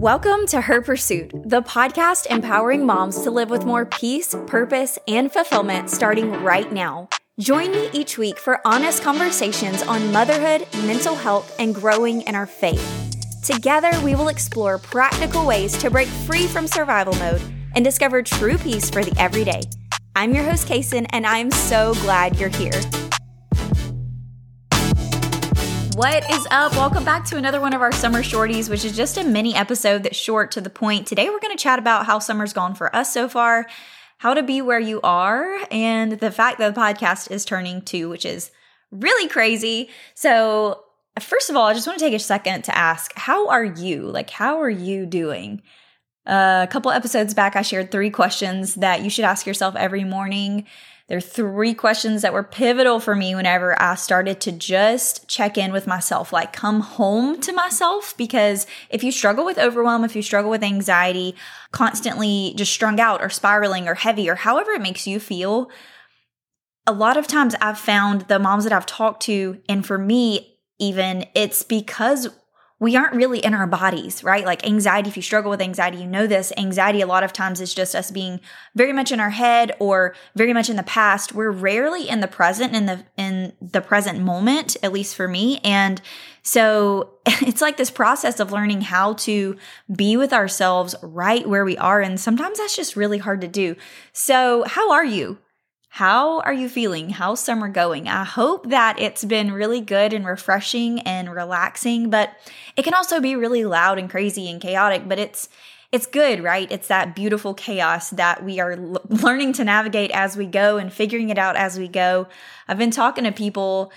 Welcome to Her Pursuit, the podcast empowering moms to live with more peace, purpose, and fulfillment starting right now. Join me each week for honest conversations on motherhood, mental health, and growing in our faith. Together, we will explore practical ways to break free from survival mode and discover true peace for the everyday. I'm your host, Cason, and I'm so glad you're here. What is up? Welcome back to another one of our summer shorties, which is just a mini episode that's short to the point. Today, we're going to chat about how summer's gone for us so far, how to be where you are, and the fact that the podcast is turning two, which is really crazy. So, first of all, I just want to take a second to ask, how are you? Like, how are you doing? Uh, a couple episodes back, I shared three questions that you should ask yourself every morning. There are three questions that were pivotal for me whenever I started to just check in with myself, like come home to myself. Because if you struggle with overwhelm, if you struggle with anxiety, constantly just strung out or spiraling or heavy or however it makes you feel, a lot of times I've found the moms that I've talked to, and for me, even it's because we aren't really in our bodies, right? Like anxiety, if you struggle with anxiety, you know this. Anxiety, a lot of times, is just us being very much in our head or very much in the past. We're rarely in the present, in the in the present moment, at least for me. And so it's like this process of learning how to be with ourselves right where we are. And sometimes that's just really hard to do. So, how are you? How are you feeling? How's summer going? I hope that it's been really good and refreshing and relaxing, but it can also be really loud and crazy and chaotic, but it's it's good, right? It's that beautiful chaos that we are l- learning to navigate as we go and figuring it out as we go. I've been talking to people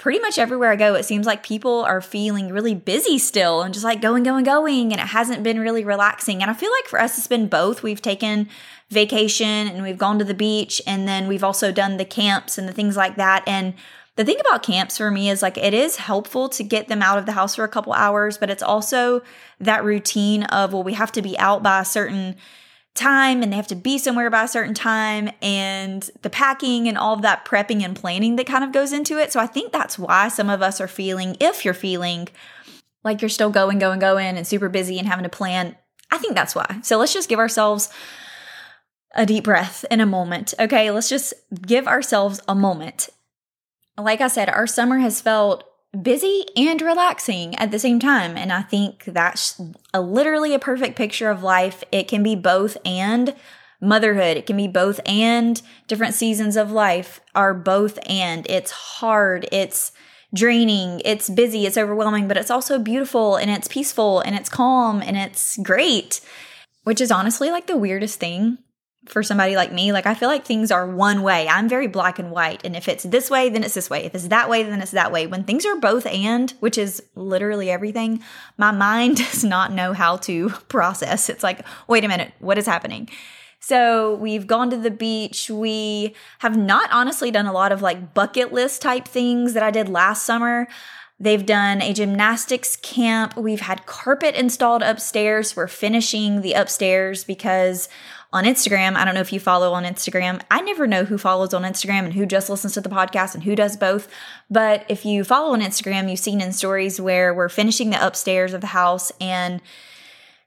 pretty much everywhere I go, it seems like people are feeling really busy still and just like going, going, going. And it hasn't been really relaxing. And I feel like for us, it's been both. We've taken vacation and we've gone to the beach and then we've also done the camps and the things like that. And the thing about camps for me is like it is helpful to get them out of the house for a couple hours, but it's also that routine of, well, we have to be out by a certain time and they have to be somewhere by a certain time and the packing and all of that prepping and planning that kind of goes into it. So I think that's why some of us are feeling, if you're feeling like you're still going, going, going and super busy and having to plan, I think that's why. So let's just give ourselves a deep breath in a moment. Okay, let's just give ourselves a moment. Like I said, our summer has felt busy and relaxing at the same time. And I think that's a, literally a perfect picture of life. It can be both and motherhood. It can be both and different seasons of life are both and. It's hard. It's draining. It's busy. It's overwhelming, but it's also beautiful and it's peaceful and it's calm and it's great, which is honestly like the weirdest thing for somebody like me, like I feel like things are one way. I'm very black and white. And if it's this way, then it's this way. If it's that way, then it's that way. When things are both and, which is literally everything, my mind does not know how to process. It's like, wait a minute, what is happening? So we've gone to the beach. We have not honestly done a lot of like bucket list type things that I did last summer. They've done a gymnastics camp. We've had carpet installed upstairs. We're finishing the upstairs because on Instagram. I don't know if you follow on Instagram. I never know who follows on Instagram and who just listens to the podcast and who does both. But if you follow on Instagram, you've seen in stories where we're finishing the upstairs of the house and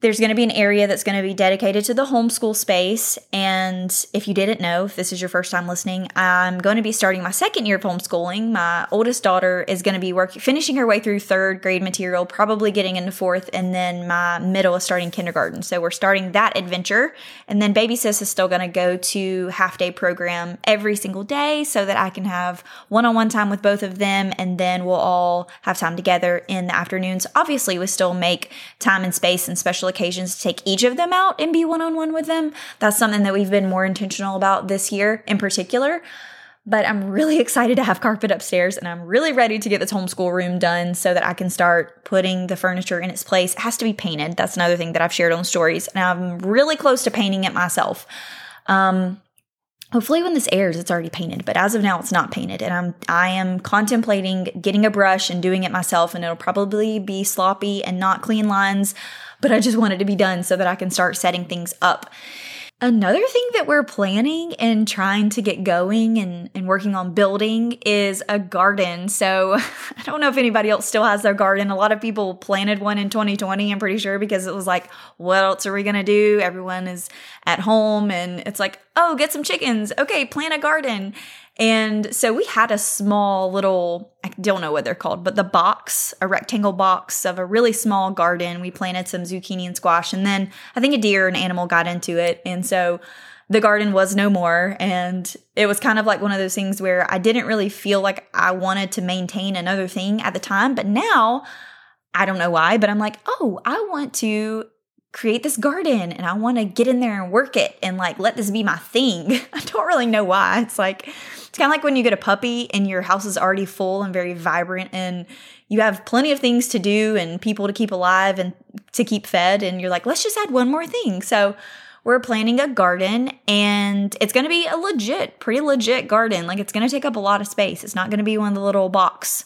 there's going to be an area that's going to be dedicated to the homeschool space. And if you didn't know, if this is your first time listening, I'm going to be starting my second year of homeschooling. My oldest daughter is going to be working, finishing her way through third grade material, probably getting into fourth, and then my middle is starting kindergarten. So we're starting that adventure. And then baby sis is still going to go to half day program every single day so that I can have one on one time with both of them. And then we'll all have time together in the afternoons. Obviously, we still make time and space and special special occasions to take each of them out and be one on one with them. That's something that we've been more intentional about this year in particular. But I'm really excited to have carpet upstairs and I'm really ready to get this homeschool room done so that I can start putting the furniture in its place. It has to be painted. That's another thing that I've shared on stories. And I'm really close to painting it myself. Um, hopefully when this airs it's already painted but as of now it's not painted and i'm i am contemplating getting a brush and doing it myself and it'll probably be sloppy and not clean lines but I just want it to be done so that I can start setting things up. Another thing that we're planning and trying to get going and, and working on building is a garden. So I don't know if anybody else still has their garden. A lot of people planted one in 2020, I'm pretty sure, because it was like, what else are we going to do? Everyone is at home and it's like, oh, get some chickens. Okay, plant a garden. And so we had a small little, I don't know what they're called, but the box, a rectangle box of a really small garden. We planted some zucchini and squash. And then I think a deer, an animal got into it. And so the garden was no more. And it was kind of like one of those things where I didn't really feel like I wanted to maintain another thing at the time. But now, I don't know why, but I'm like, oh, I want to create this garden and I want to get in there and work it and like let this be my thing. I don't really know why. It's like it's kind of like when you get a puppy and your house is already full and very vibrant and you have plenty of things to do and people to keep alive and to keep fed and you're like, let's just add one more thing. So we're planting a garden and it's going to be a legit, pretty legit garden. Like it's going to take up a lot of space. It's not going to be one of the little box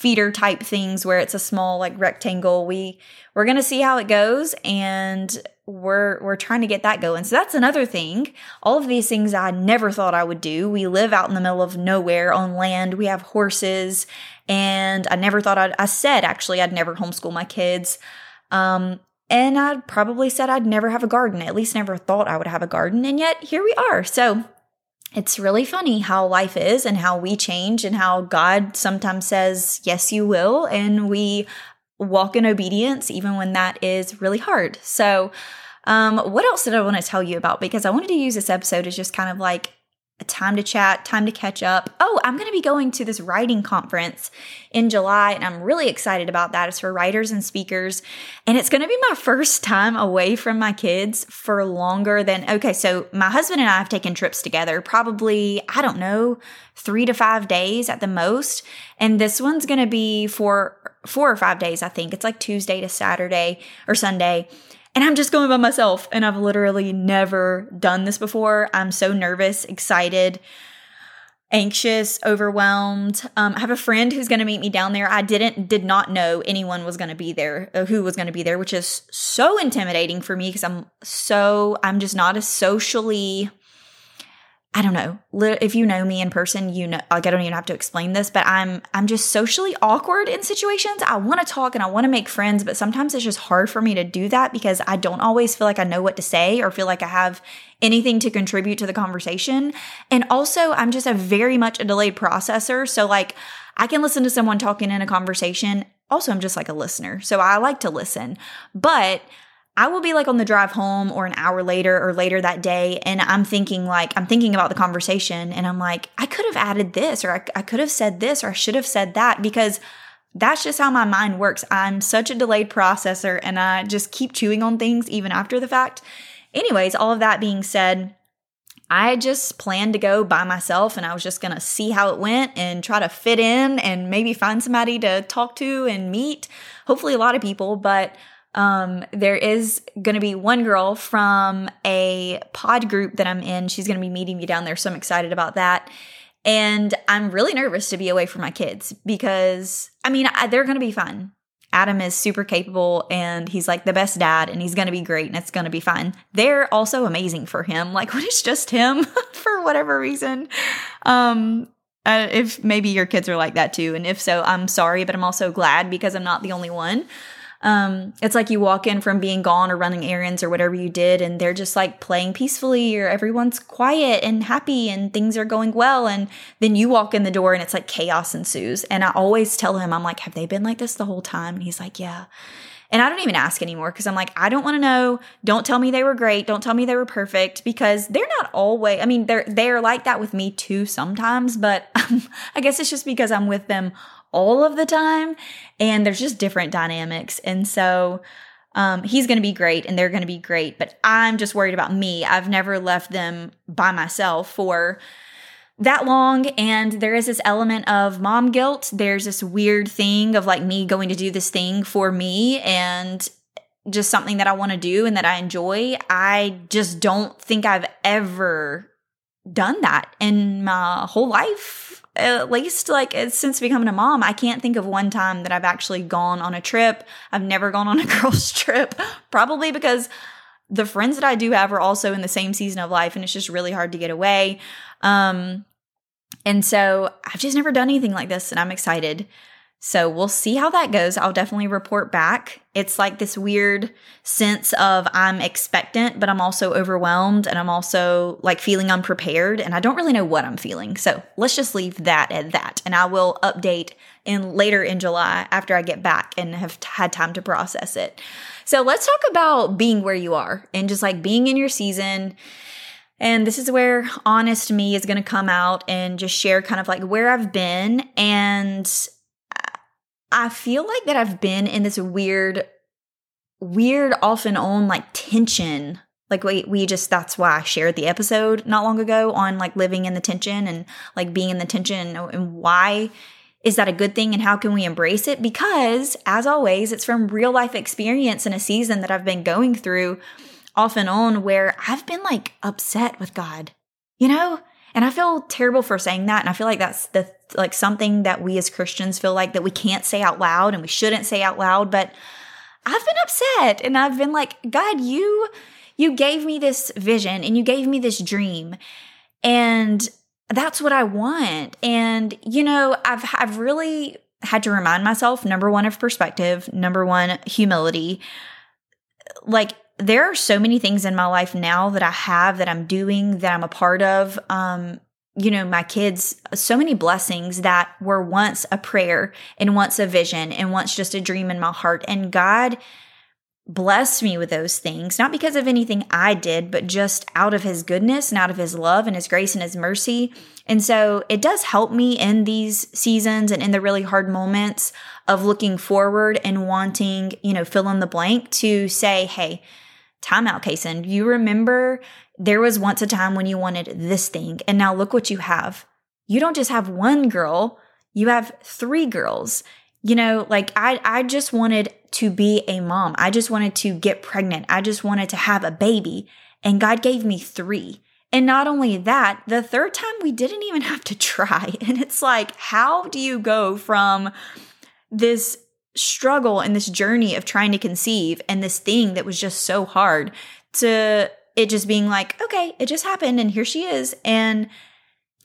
feeder type things where it's a small like rectangle. We we're going to see how it goes and we're we're trying to get that going. So that's another thing. All of these things I never thought I would do. We live out in the middle of nowhere on land. We have horses and I never thought I'd I said actually I'd never homeschool my kids. Um and I probably said I'd never have a garden. At least never thought I would have a garden. And yet here we are. So it's really funny how life is and how we change and how God sometimes says, Yes, you will. And we walk in obedience even when that is really hard. So, um, what else did I want to tell you about? Because I wanted to use this episode as just kind of like a time to chat, time to catch up. Oh, I'm going to be going to this writing conference in July, and I'm really excited about that. It's for writers and speakers, and it's going to be my first time away from my kids for longer than, okay, so my husband and I have taken trips together, probably, I don't know, three to five days at the most. And this one's going to be for four or five days, I think. It's like Tuesday to Saturday or Sunday. And I'm just going by myself. And I've literally never done this before. I'm so nervous, excited, anxious, overwhelmed. Um, I have a friend who's going to meet me down there. I didn't, did not know anyone was going to be there, uh, who was going to be there, which is so intimidating for me because I'm so, I'm just not a socially I don't know. If you know me in person, you know like I don't even have to explain this, but I'm I'm just socially awkward in situations. I want to talk and I want to make friends, but sometimes it's just hard for me to do that because I don't always feel like I know what to say or feel like I have anything to contribute to the conversation. And also, I'm just a very much a delayed processor, so like I can listen to someone talking in a conversation. Also, I'm just like a listener. So I like to listen. But I will be like on the drive home or an hour later or later that day, and I'm thinking like, I'm thinking about the conversation, and I'm like, I could have added this, or I, I could have said this, or I should have said that, because that's just how my mind works. I'm such a delayed processor, and I just keep chewing on things even after the fact. Anyways, all of that being said, I just planned to go by myself and I was just to see how it went and try to fit in and maybe find somebody to talk to and meet. Hopefully, a lot of people, but um, there is going to be one girl from a pod group that I'm in. She's going to be meeting me down there. So I'm excited about that. And I'm really nervous to be away from my kids because, I mean, I, they're going to be fun. Adam is super capable and he's like the best dad and he's going to be great and it's going to be fun. They're also amazing for him. Like when it's just him for whatever reason. Um, uh, if maybe your kids are like that too. And if so, I'm sorry, but I'm also glad because I'm not the only one. Um, it's like you walk in from being gone or running errands or whatever you did, and they're just like playing peacefully, or everyone's quiet and happy and things are going well. And then you walk in the door and it's like chaos ensues. And I always tell him, I'm like, have they been like this the whole time? And he's like, yeah. And I don't even ask anymore because I'm like, I don't want to know. Don't tell me they were great. Don't tell me they were perfect because they're not always. I mean, they're they're like that with me too sometimes, but I guess it's just because I'm with them all of the time and there's just different dynamics. And so um, he's going to be great and they're going to be great, but I'm just worried about me. I've never left them by myself for that long and there is this element of mom guilt. There's this weird thing of like me going to do this thing for me and just something that I want to do and that I enjoy. I just don't think I've ever done that in my whole life at least like since becoming a mom, I can't think of one time that I've actually gone on a trip. I've never gone on a girls' trip, probably because the friends that I do have are also in the same season of life, and it's just really hard to get away. Um, and so I've just never done anything like this, and I'm excited. So we'll see how that goes. I'll definitely report back. It's like this weird sense of I'm expectant, but I'm also overwhelmed and I'm also like feeling unprepared and I don't really know what I'm feeling. So let's just leave that at that. And I will update in later in July after I get back and have had time to process it. So let's talk about being where you are and just like being in your season. And this is where honest me is going to come out and just share kind of like where I've been and I feel like that I've been in this weird, weird off and on like tension. Like we we just that's why I shared the episode not long ago on like living in the tension and like being in the tension and, why is that a good thing and how can we embrace it? Because as always, it's from real life experience in a season that I've been going through off and on where I've been like upset with God. You know, and I feel terrible for saying that. And I feel like that's the like something that we as Christians feel like that we can't say out loud and we shouldn't say out loud. But I've been upset and I've been like, God, you you gave me this vision and you gave me this dream. And that's what I want. And you know, I've I've really had to remind myself number one of perspective, number one humility. Like there are so many things in my life now that I have that I'm doing that I'm a part of. Um, you know, my kids, so many blessings that were once a prayer and once a vision and once just a dream in my heart. And God blessed me with those things, not because of anything I did, but just out of His goodness and out of His love and His grace and His mercy. And so it does help me in these seasons and in the really hard moments of looking forward and wanting, you know, fill in the blank to say, hey, time out, Cason. You remember there was once a time when you wanted this thing, and now look what you have. You don't just have one girl, you have three girls. You know, like I I just wanted to be a mom. I just wanted to get pregnant. I just wanted to have a baby. And God gave me three. And not only that, the third time we didn't even have to try. And it's like, how do you go from this struggle and this journey of trying to conceive and this thing that was just so hard to it just being like, okay, it just happened and here she is. And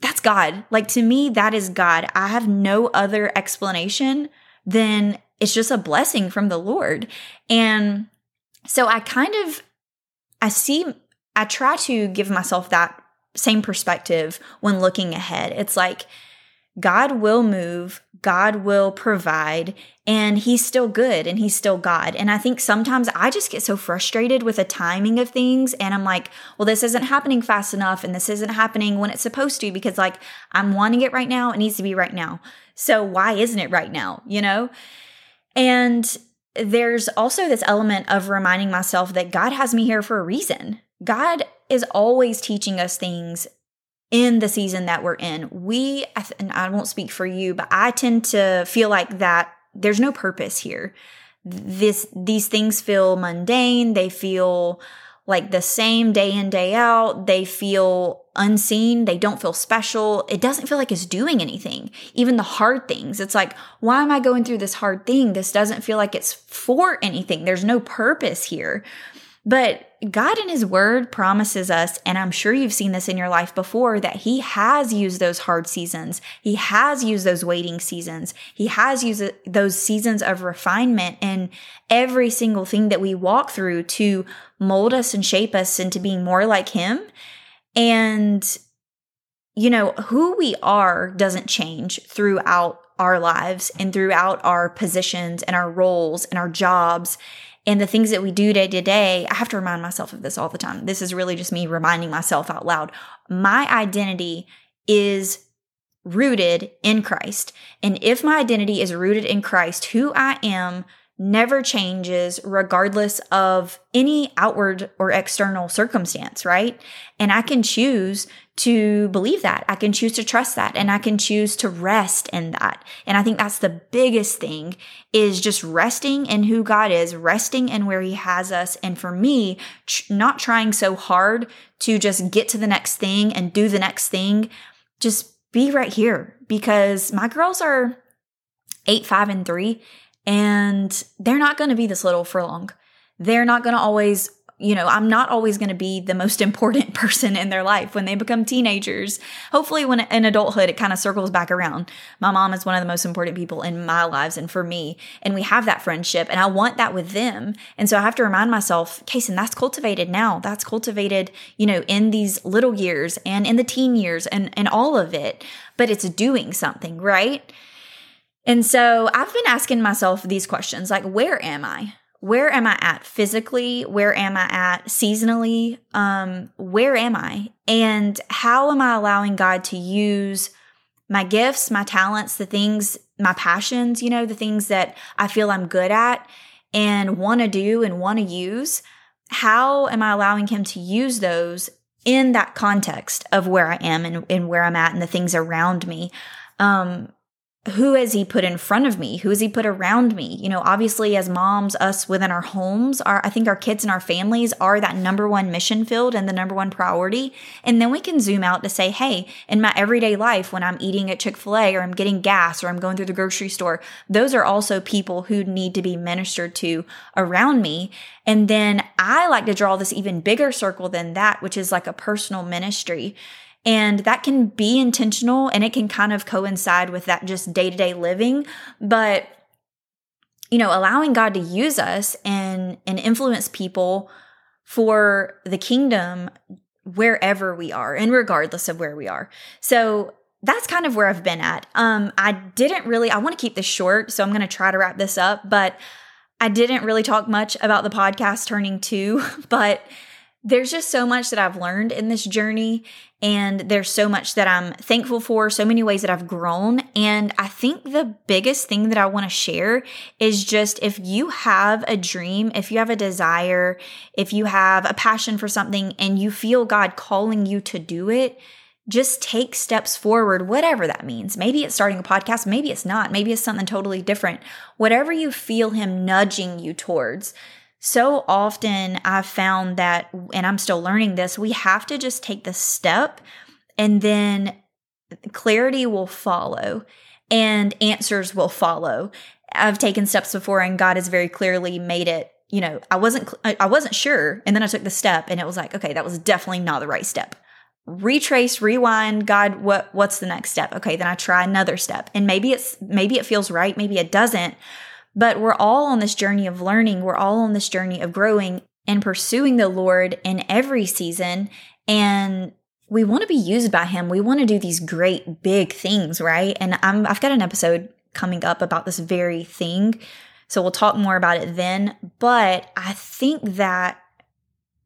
that's God. Like to me, that is God. I have no other explanation than it's just a blessing from the Lord. And so I kind of, I see, I try to give myself that same perspective when looking ahead. It's like, God will move, God will provide, and He's still good and He's still God. And I think sometimes I just get so frustrated with the timing of things, and I'm like, well, this isn't happening fast enough, and this isn't happening when it's supposed to because, like, I'm wanting it right now, it needs to be right now. So why isn't it right now, you know? And there's also this element of reminding myself that God has me here for a reason. God is always teaching us things in the season that we're in. We, and I won't speak for you, but I tend to feel like that there's no purpose here. This, these things feel mundane. They feel like the same day in, day out. They feel unseen. They don't feel special. It doesn't feel like it's doing anything. Even the hard things. It's like, why am I going through this hard thing? This doesn't feel like it's for anything. There's no purpose here. But God in His Word promises us, and I'm sure you've seen this in your life before, that He has used those hard seasons. He has used those waiting seasons. He has used those seasons of refinement and every single thing that we walk through to mold us and shape us into being more like Him. And, you know, who we are doesn't change throughout our lives and throughout our positions and our roles and our jobs and the things that we do day to day, I have to remind myself of this all the time. This is really just me reminding myself out loud. My identity is rooted in Christ. And if my identity is rooted in Christ, who I am never changes regardless of any outward or external circumstance, right? And I can choose to believe that. I can choose to trust that and I can choose to rest in that. And I think that's the biggest thing is just resting in who God is, resting in where he has us. And for me, tr- not trying so hard to just get to the next thing and do the next thing, just be right here because my girls are eight, five, and three and they're not going to be this little for long. They're not going to always you know, I'm not always going to be the most important person in their life when they become teenagers. Hopefully, when in adulthood, it kind of circles back around. My mom is one of the most important people in my lives and for me. And we have that friendship, and I want that with them. And so I have to remind myself, Cason, that's cultivated now. That's cultivated, you know, in these little years and in the teen years and, and all of it. But it's doing something, right? And so I've been asking myself these questions like, where am I? Where am I at physically? Where am I at seasonally? Um, where am I? And how am I allowing God to use my gifts, my talents, the things, my passions, you know, the things that I feel I'm good at and want to do and want to use? How am I allowing Him to use those in that context of where I am and, and where I'm at and the things around me? Um, who has he put in front of me? Who has he put around me? You know obviously as moms us within our homes are i think our kids and our families are that number one mission field and the number one priority. And then we can zoom out to say hey in my everyday life when i'm eating at chick-fil-a or i'm getting gas or i'm going through the grocery store those are also people who need to be ministered to around me. And then i like to draw this even bigger circle than that which is like a personal ministry and that can be intentional and it can kind of coincide with that just day to day living. But, you know, allowing God to use us and, and influence people for the kingdom wherever we are and regardless of where we are. So that's kind of where I've been at. Um, I didn't really, I want to keep this short, so I'm going to try to wrap this up, but I didn't really talk much about the podcast turning two, but there's just so much that I've learned in this journey. And there's so much that I'm thankful for, so many ways that I've grown. And I think the biggest thing that I want to share is just if you have a dream, if you have a desire, if you have a passion for something and you feel God calling you to do it, just take steps forward, whatever that means. Maybe it's starting a podcast, maybe it's not, maybe it's something totally different. Whatever you feel Him nudging you towards, so often I've found that, and I'm still learning this, we have to just take the step and then clarity will follow and answers will follow. I've taken steps before and God has very clearly made it, you know, I wasn't I wasn't sure and then I took the step and it was like, okay, that was definitely not the right step. Retrace, rewind, God, what what's the next step? Okay, then I try another step. And maybe it's maybe it feels right, maybe it doesn't, but we're all on this journey of learning. We're all on this journey of growing and pursuing the Lord in every season. And we want to be used by Him. We want to do these great big things, right? And I'm, I've got an episode coming up about this very thing. So we'll talk more about it then. But I think that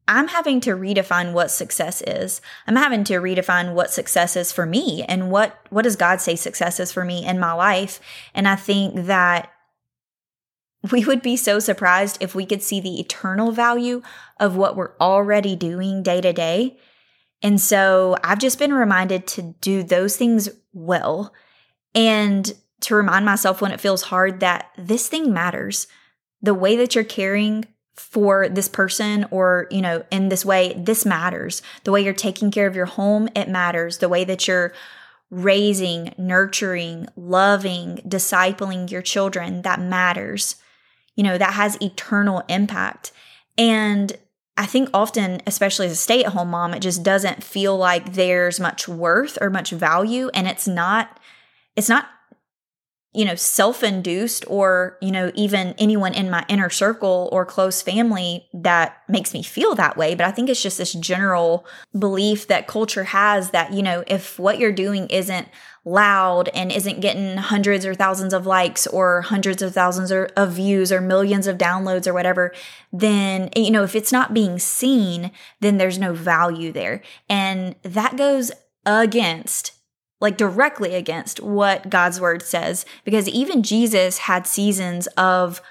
I'm having to redefine what success is. I'm having to redefine what success is for me and what what does God say success is for me in my life. And I think that we would be so surprised if we could see the eternal value of what we're already doing day to day. And so I've just been reminded to do those things well and to remind myself when it feels hard that this thing matters. The way that you're caring for this person or, you know, in this way, this matters. The way you're taking care of your home, it matters. The way that you're raising, nurturing, loving, discipling your children, that matters you know, that has eternal impact. And I think often, especially as a stay at home mom, it just doesn't feel like there's much worth or much value. And it's not, it's not, you know, self induced or, you know, even anyone in my inner circle or close family that makes me feel that way. But I think it's just this general belief that culture has that, you know, if what you're doing isn't loud and isn't getting hundreds or thousands of likes or hundreds of thousands or, of views or millions of downloads or whatever, then, you know, if it's not being seen, then there's no value there. And that goes against like directly against what God's word says because even Jesus had seasons of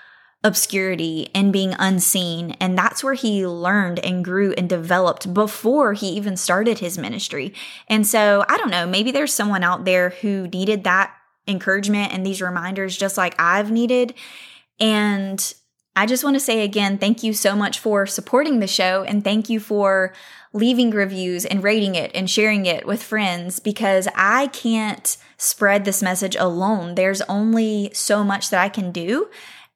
obscurity and being unseen. And that's where he learned and grew and developed before he even started his ministry. And so I don't know, maybe there's someone out there who needed that encouragement and these reminders just like I've needed. And I just want to say again, thank you so much for supporting the show and thank you for leaving reviews and rating it and sharing it with friends because I can't spread this message alone. There's only so much that I can do.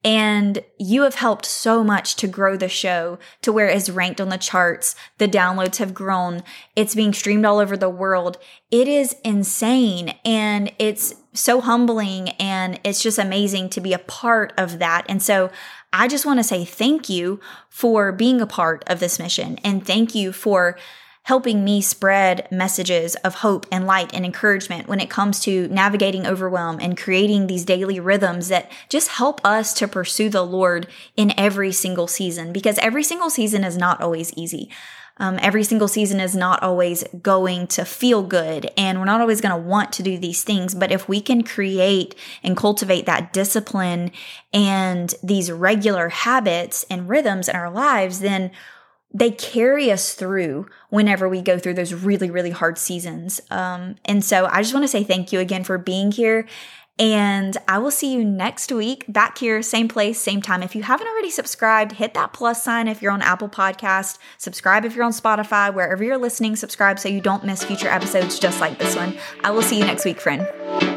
And you have helped so much to grow the show to where it's ranked on the charts. The downloads have grown. It's being streamed all over the world. It is insane. And it's so humbling and it's just amazing to be a part of that. And so I just want to say thank you for being a part of this mission and thank you for helping me spread messages of hope and light and encouragement when it comes to navigating overwhelm and creating these daily rhythms that just help us to pursue the Lord in every single season because every single season is not always easy. Um, every single season is not always going to feel good and we're not always going to want to do these things. But if we can create and cultivate that discipline and these regular habits and rhythms in our lives, then they carry us through whenever we go through those really, really hard seasons. Um, and so I just want to say thank you again for being here. And I will see you next week back here, same place, same time. If you haven't already subscribed, hit that plus sign if you're on Apple Podcast. Subscribe if you're on Spotify, wherever you're listening, subscribe so you don't miss future episodes just like this one. I will see you next week, friend.